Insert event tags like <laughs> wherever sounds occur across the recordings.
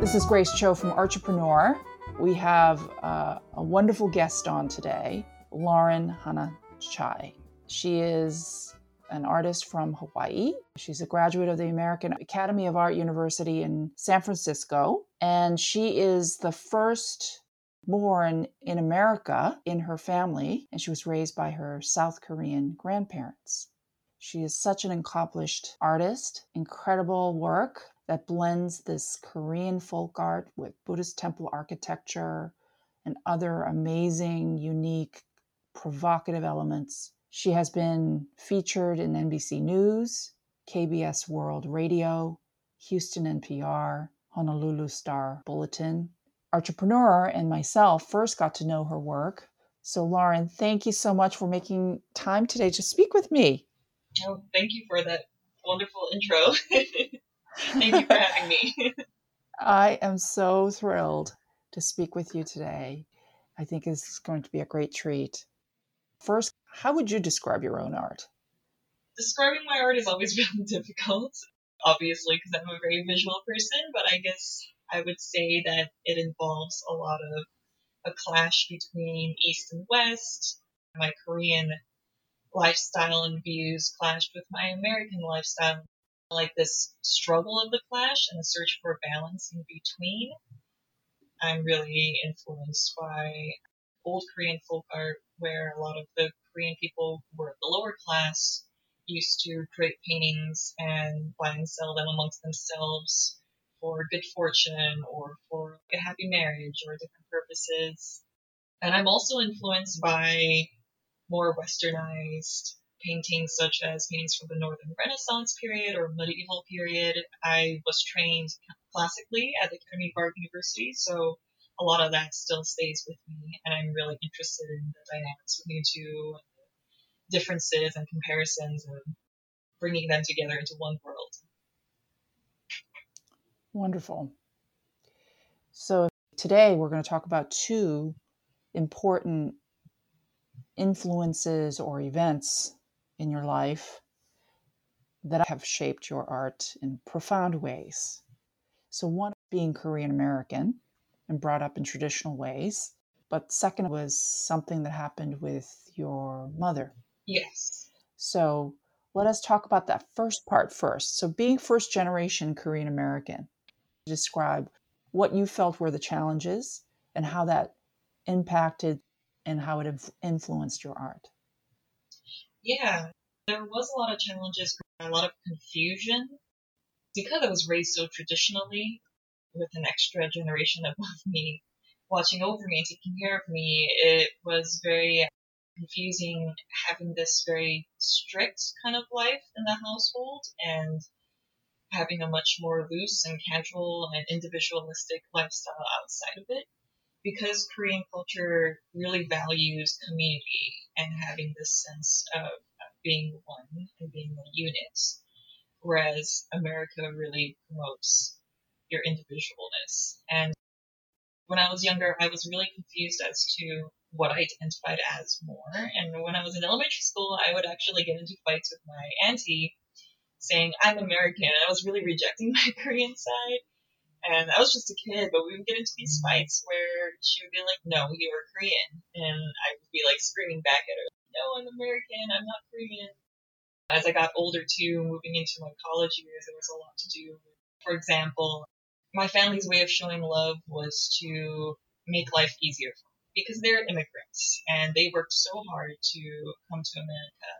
This is Grace Cho from Artrepreneur. We have uh, a wonderful guest on today, Lauren Hana Chai. She is an artist from Hawaii. She's a graduate of the American Academy of Art University in San Francisco, and she is the first born in America in her family, and she was raised by her South Korean grandparents. She is such an accomplished artist, incredible work that blends this Korean folk art with Buddhist temple architecture and other amazing, unique, provocative elements. She has been featured in NBC News, KBS World Radio, Houston NPR, Honolulu Star Bulletin. Artrepreneur and myself first got to know her work. So, Lauren, thank you so much for making time today to speak with me. Oh, thank you for that wonderful intro. <laughs> <laughs> thank you for having me. I am so thrilled to speak with you today. I think it's going to be a great treat. First, how would you describe your own art? Describing my art is always <laughs> really difficult, obviously, because I'm a very visual person, but I guess I would say that it involves a lot of a clash between East and West. My Korean lifestyle and views clashed with my American lifestyle. Like this struggle of the clash and the search for balance in between. I'm really influenced by old Korean folk art where a lot of the Korean people were the lower class used to create paintings and buy and sell them amongst themselves for good fortune or for a happy marriage or different purposes. And I'm also influenced by more westernized paintings such as paintings from the Northern Renaissance period or medieval period. I was trained classically at the Academy of Art University, so a lot of that still stays with me, and I'm really interested in the dynamics between the two differences and comparisons and bringing them together into one world. Wonderful. So, today we're going to talk about two important influences or events in your life that have shaped your art in profound ways. So, one being Korean American and brought up in traditional ways, but second was something that happened with your mother. Yes. So, let us talk about that first part first. So, being first generation Korean American, describe what you felt were the challenges and how that impacted and how it influenced your art. Yeah, there was a lot of challenges, a lot of confusion. Because I was raised so traditionally, with an extra generation above <laughs> me watching over me and taking care of me, it was very confusing having this very strict kind of life in the household and having a much more loose and casual and individualistic lifestyle outside of it. Because Korean culture really values community and having this sense of being one and being a unit, whereas America really promotes your individualness. And when I was younger, I was really confused as to what I identified as more. And when I was in elementary school, I would actually get into fights with my auntie saying I'm American. I was really rejecting <laughs> my Korean side. And I was just a kid, but we would get into these fights where she would be like, no, you're Korean. And I would be like screaming back at her, no, I'm American, I'm not Korean. As I got older too, moving into my college years, there was a lot to do. For example, my family's way of showing love was to make life easier for me because they're immigrants and they worked so hard to come to America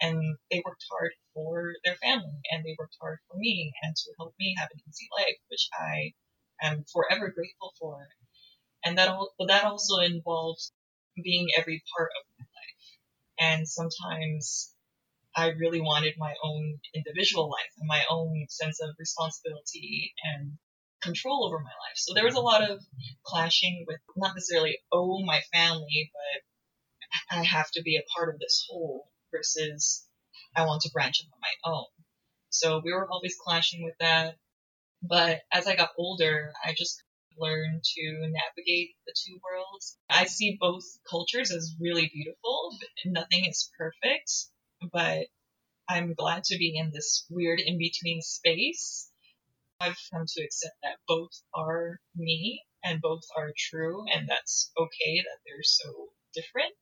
and they worked hard for their family and they worked hard for me and to help me have an easy life, which I am forever grateful for. And that all, but that also involves being every part of my life. And sometimes I really wanted my own individual life and my own sense of responsibility and control over my life. So there was a lot of clashing with not necessarily, oh, my family, but I have to be a part of this whole versus I want to branch off on my own. So we were always clashing with that. But as I got older, I just learned to navigate the two worlds. I see both cultures as really beautiful. Nothing is perfect, but I'm glad to be in this weird in between space I've come to accept that both are me and both are true, and that's okay that they're so different.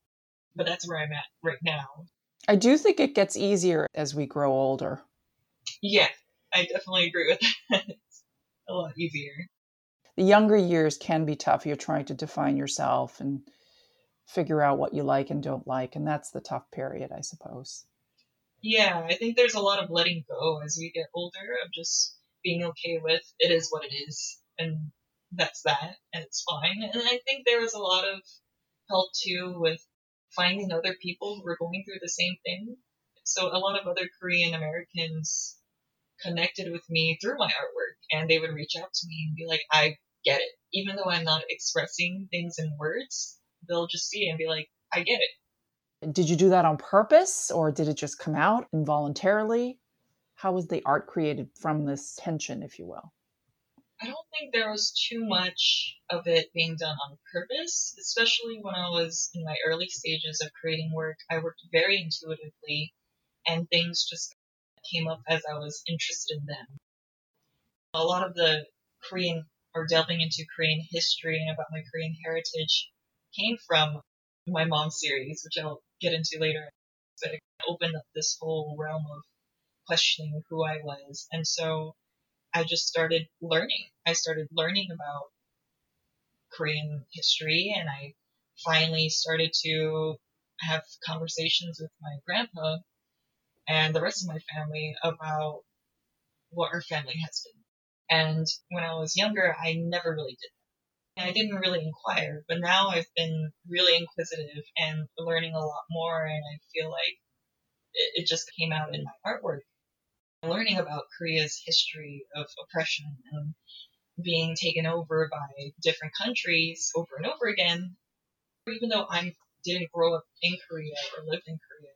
But that's where I'm at right now. I do think it gets easier as we grow older. Yeah, I definitely agree with <laughs> that. it's a lot easier. The younger years can be tough. You're trying to define yourself and figure out what you like and don't like, and that's the tough period, I suppose. Yeah, I think there's a lot of letting go as we get older of just being okay with it is what it is, and that's that, and it's fine. And I think there was a lot of help too with finding other people who were going through the same thing. So a lot of other Korean Americans connected with me through my artwork, and they would reach out to me and be like, "I get it," even though I'm not expressing things in words. They'll just see it and be like, "I get it." Did you do that on purpose, or did it just come out involuntarily? How was the art created from this tension, if you will? I don't think there was too much of it being done on purpose, especially when I was in my early stages of creating work. I worked very intuitively, and things just came up as I was interested in them. A lot of the Korean or delving into Korean history and about my Korean heritage came from my mom series, which I'll get into later. But it opened up this whole realm of questioning who I was. And so I just started learning. I started learning about Korean history and I finally started to have conversations with my grandpa and the rest of my family about what our family has been. And when I was younger, I never really did that. And I didn't really inquire, but now I've been really inquisitive and learning a lot more, and I feel like it, it just came out in my artwork learning about Korea's history of oppression and being taken over by different countries over and over again, even though I didn't grow up in Korea or live in Korea,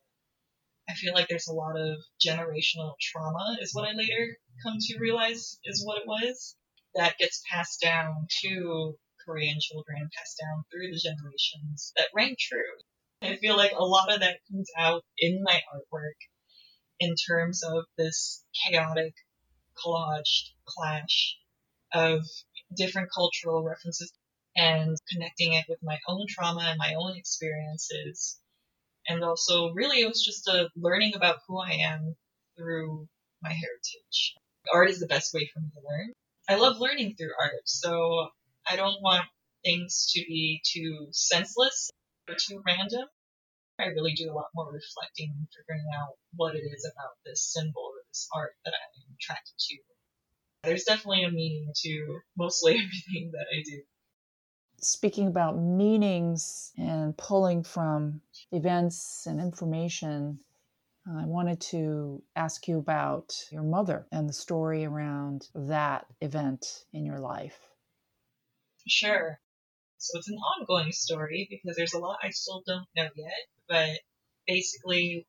I feel like there's a lot of generational trauma, is what I later come to realize is what it was, that gets passed down to Korean children, passed down through the generations that rang true. I feel like a lot of that comes out in my artwork in terms of this chaotic collaged clash of different cultural references and connecting it with my own trauma and my own experiences. And also, really, it was just a learning about who I am through my heritage. Art is the best way for me to learn. I love learning through art, so I don't want things to be too senseless or too random. I really do a lot more reflecting and figuring out what it is about this symbol or this art that I'm attracted to. There's definitely a meaning to mostly <laughs> everything that I do. Speaking about meanings and pulling from events and information, I wanted to ask you about your mother and the story around that event in your life. Sure. So it's an ongoing story because there's a lot I still don't know yet. But basically,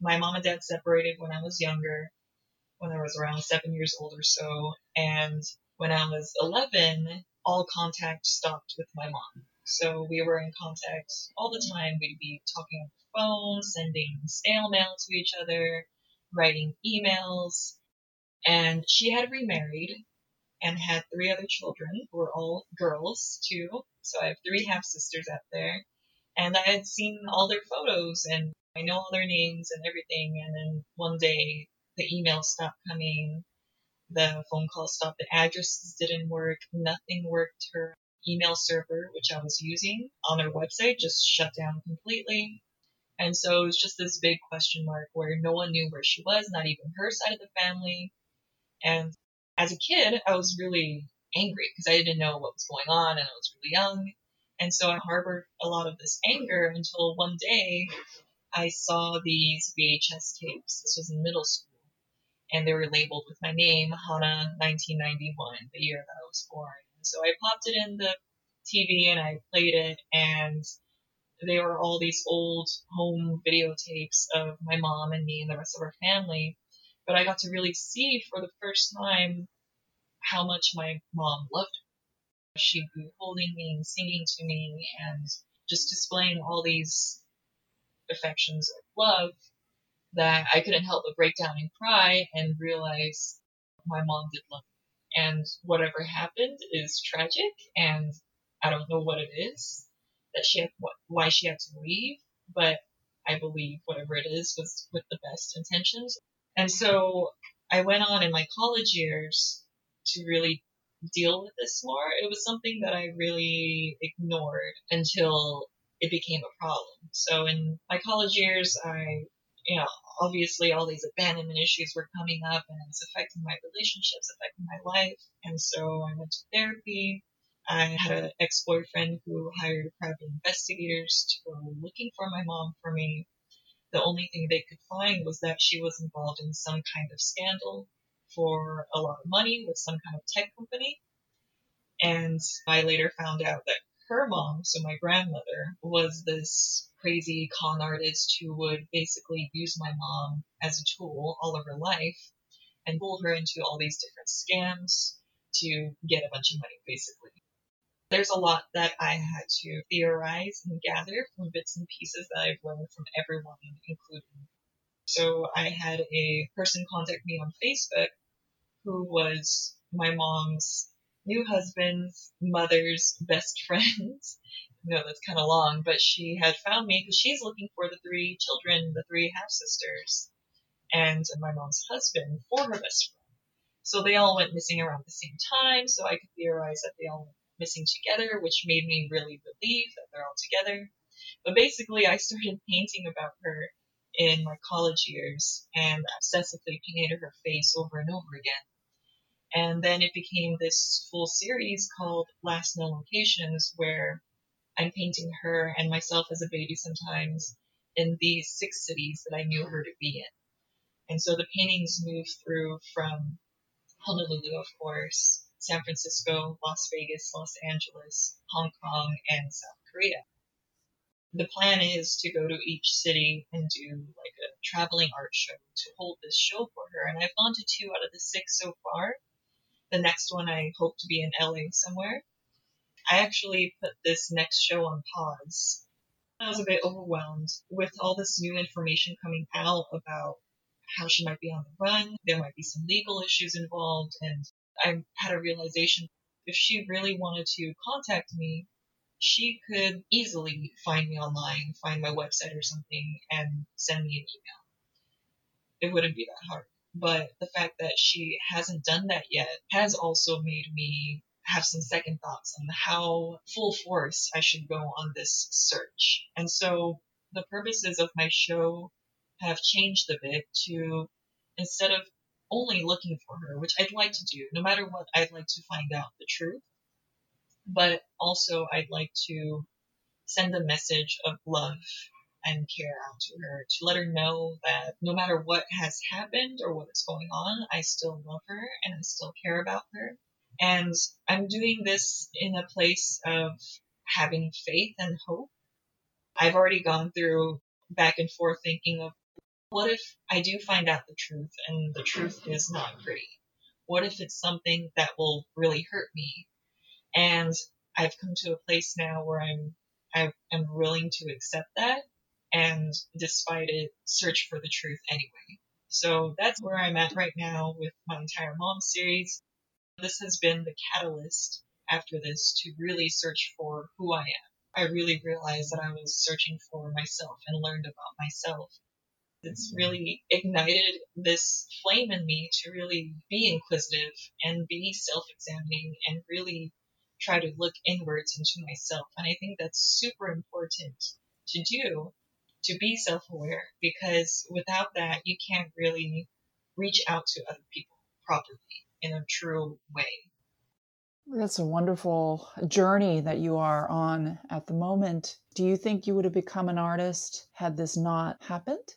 my mom and dad separated when I was younger, when I was around seven years old or so. And when I was 11, all contact stopped with my mom. So we were in contact all the time. We'd be talking on the phone, sending snail mail to each other, writing emails. And she had remarried and had three other children who were all girls too. So I have three half sisters out there. And I had seen all their photos and I know all their names and everything. And then one day the email stopped coming, the phone call stopped, the addresses didn't work, nothing worked. Her email server, which I was using on their website, just shut down completely. And so it was just this big question mark where no one knew where she was, not even her side of the family. And as a kid, I was really angry because I didn't know what was going on and I was really young. And so I harbored a lot of this anger until one day I saw these VHS tapes. This was in middle school. And they were labeled with my name, Hana 1991, the year that I was born. So I popped it in the TV and I played it and they were all these old home videotapes of my mom and me and the rest of our family. But I got to really see for the first time how much my mom loved me she'd be holding me and singing to me and just displaying all these affections of love that I couldn't help but break down and cry and realize my mom did love me and whatever happened is tragic, and I don't know what it is that she had, why she had to leave, but I believe whatever it is was with the best intentions. And so I went on in my college years to really deal with this more. It was something that I really ignored until it became a problem. So in my college years, I, you know, obviously all these abandonment issues were coming up and it was affecting my relationships, affecting my life. And so I went to therapy. I had an ex-boyfriend who hired private investigators to go looking for my mom for me. The only thing they could find was that she was involved in some kind of scandal for a lot of money with some kind of tech company. And I later found out that her mom, so my grandmother, was this crazy con artist who would basically use my mom as a tool all of her life and pull her into all these different scams to get a bunch of money, basically. There's a lot that I had to theorize and gather from bits and pieces that I've learned from everyone, including. So I had a person contact me on Facebook who was my mom's new husband's mother's best <laughs> friend. no, that's kind of long, but she had found me because she's looking for the three children, the three half sisters, and my mom's husband for her best friend. So they all went missing around the same time, so I could theorize that they all went missing together, which made me really believe that they're all together. But basically, I started painting about her in my college years and obsessively painted her face over and over again. And then it became this full series called Last Known Locations, where I'm painting her and myself as a baby sometimes in these six cities that I knew her to be in. And so the paintings move through from Honolulu, of course, San Francisco, Las Vegas, Los Angeles, Hong Kong, and South Korea. The plan is to go to each city and do like a traveling art show to hold this show for her. And I've gone to two out of the six so far. The next one I hope to be in LA somewhere. I actually put this next show on pause. I was a bit overwhelmed with all this new information coming out about how she might be on the run. There might be some legal issues involved, and I had a realization if she really wanted to contact me, she could easily find me online, find my website or something, and send me an email. It wouldn't be that hard. But the fact that she hasn't done that yet has also made me have some second thoughts on how full force I should go on this search. And so the purposes of my show have changed a bit to instead of only looking for her, which I'd like to do, no matter what, I'd like to find out the truth. But also, I'd like to send a message of love and care out to her to let her know that no matter what has happened or what is going on, I still love her and I still care about her. And I'm doing this in a place of having faith and hope. I've already gone through back and forth thinking of what if I do find out the truth and the truth is not pretty? What if it's something that will really hurt me? And I've come to a place now where I'm I am willing to accept that and despite it, search for the truth anyway. So that's where I'm at right now with my entire mom series. This has been the catalyst after this to really search for who I am. I really realized that I was searching for myself and learned about myself. It's really ignited this flame in me to really be inquisitive and be self examining and really try to look inwards into myself. And I think that's super important to do to be self aware because without that, you can't really reach out to other people properly in a true way. That's a wonderful journey that you are on at the moment. Do you think you would have become an artist had this not happened?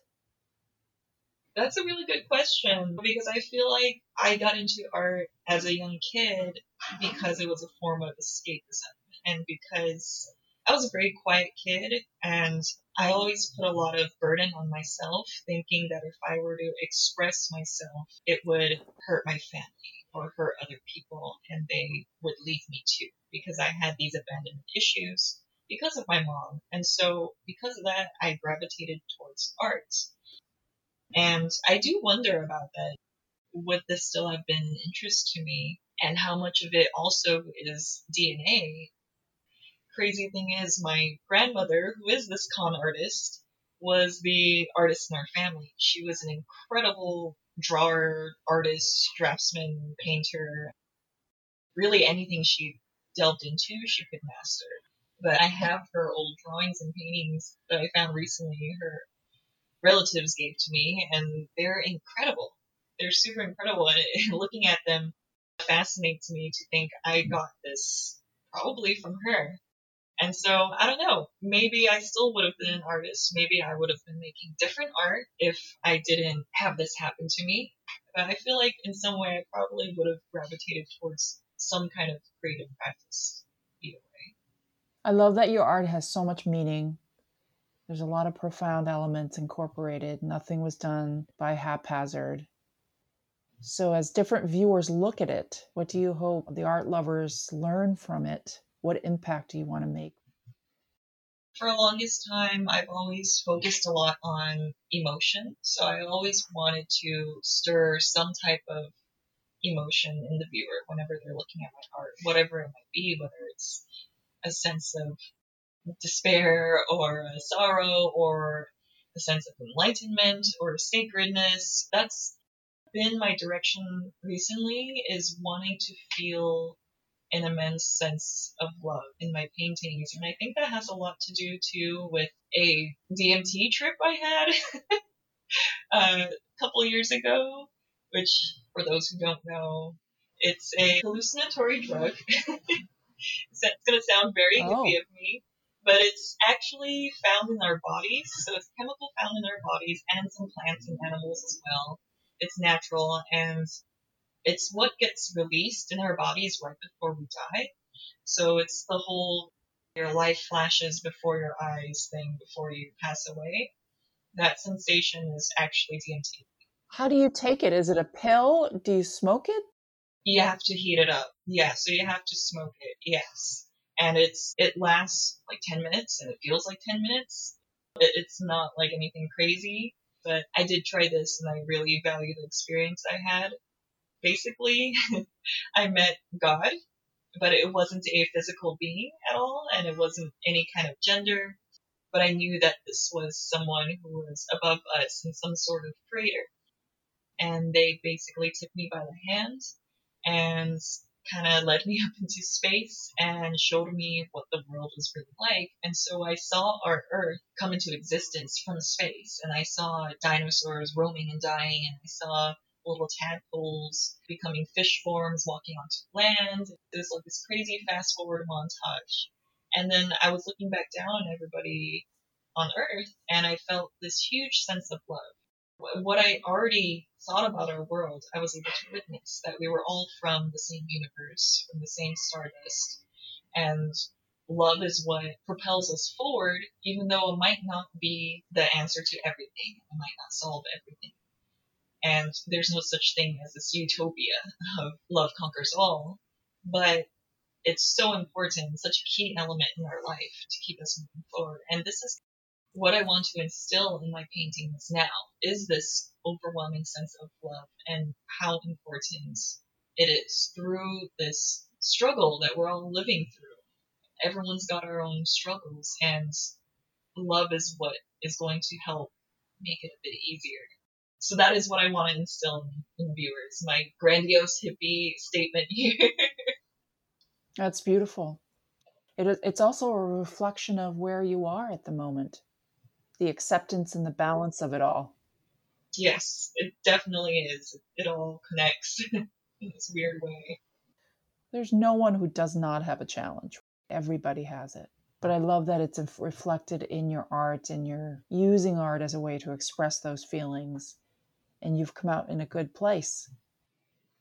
That's a really good question because I feel like I got into art as a young kid because it was a form of escapism and because I was a very quiet kid and I always put a lot of burden on myself, thinking that if I were to express myself, it would hurt my family or hurt other people and they would leave me too because I had these abandonment issues because of my mom. And so because of that, I gravitated towards art. And I do wonder about that. Would this still have been interest to me and how much of it also is DNA. Crazy thing is, my grandmother, who is this con artist, was the artist in our family. She was an incredible drawer, artist, draftsman, painter. Really anything she delved into, she could master. But I have her old drawings and paintings that I found recently. Her relatives gave to me, and they're incredible. They're super incredible. And <laughs> looking at them fascinates me to think I mm-hmm. got this probably from her. And so I don't know. Maybe I still would have been an artist. Maybe I would have been making different art if I didn't have this happen to me. But I feel like in some way I probably would have gravitated towards some kind of creative practice either way. I love that your art has so much meaning. There's a lot of profound elements incorporated. Nothing was done by haphazard. So, as different viewers look at it, what do you hope the art lovers learn from it? What impact do you want to make? For the longest time, I've always focused a lot on emotion. So, I always wanted to stir some type of emotion in the viewer whenever they're looking at my art, whatever it might be, whether it's a sense of despair or sorrow or a sense of enlightenment or sacredness. That's been my direction recently is wanting to feel an immense sense of love in my paintings. And I think that has a lot to do too with a DMT trip I had <laughs> a couple years ago, which for those who don't know, it's a hallucinatory drug. <laughs> it's going to sound very oh. hippie of me, but it's actually found in our bodies. So it's chemical found in our bodies and in some plants and animals as well. It's natural and it's what gets released in our bodies right before we die. So it's the whole your life flashes before your eyes thing before you pass away. That sensation is actually DMT. How do you take it? Is it a pill? Do you smoke it? You have to heat it up. Yeah, so you have to smoke it. Yes. And it's it lasts like 10 minutes and it feels like 10 minutes. It, it's not like anything crazy, but I did try this and I really value the experience I had. Basically, <laughs> I met God, but it wasn't a physical being at all and it wasn't any kind of gender, but I knew that this was someone who was above us in some sort of creator and they basically took me by the hand and kind of led me <laughs> up into space and showed me what the world was really like. And so I saw our Earth come into existence from space, and I saw dinosaurs roaming and dying, and I saw little tadpoles becoming fish forms walking onto land. It was like this crazy fast forward montage. And then I was looking back down on everybody on Earth, and I felt this huge sense of love what I already thought about our world, I was able to witness that we were all from the same universe, from the same stardust. And love is what propels us forward, even though it might not be the answer to everything. It might not solve everything. And there's no such thing as this utopia of love conquers all. But it's so important, such a key element in our life to keep us moving forward. And this is what I want to instill in my paintings now is this overwhelming sense of love and how important it is through this struggle that we're all living through. Everyone's got our own struggles, and love is what is going to help make it a bit easier. So that is what I want to instill in, in viewers. My grandiose hippie statement here. That's beautiful. It, it's also a reflection of where you are at the moment the acceptance and the balance of it all. Yes, it definitely is. It all connects <laughs> in this weird way. There's no one who does not have a challenge. Everybody has it. But I love that it's reflected in your art and you're using art as a way to express those feelings. And you've come out in a good place.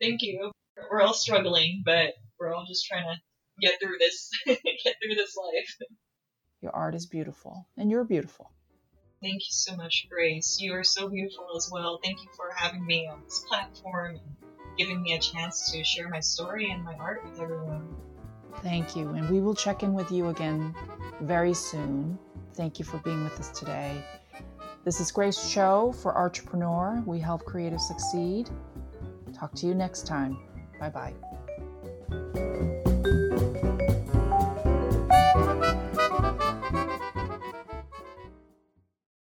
Thank you. We're all struggling, but we're all just trying to get through this, <laughs> get through this life. Your art is beautiful, and you're beautiful. Thank you so much, Grace. You are so beautiful as well. Thank you for having me on this platform and giving me a chance to share my story and my art with everyone. Thank you. And we will check in with you again very soon. Thank you for being with us today. This is Grace Cho for Artrepreneur. We help creatives succeed. Talk to you next time. Bye bye.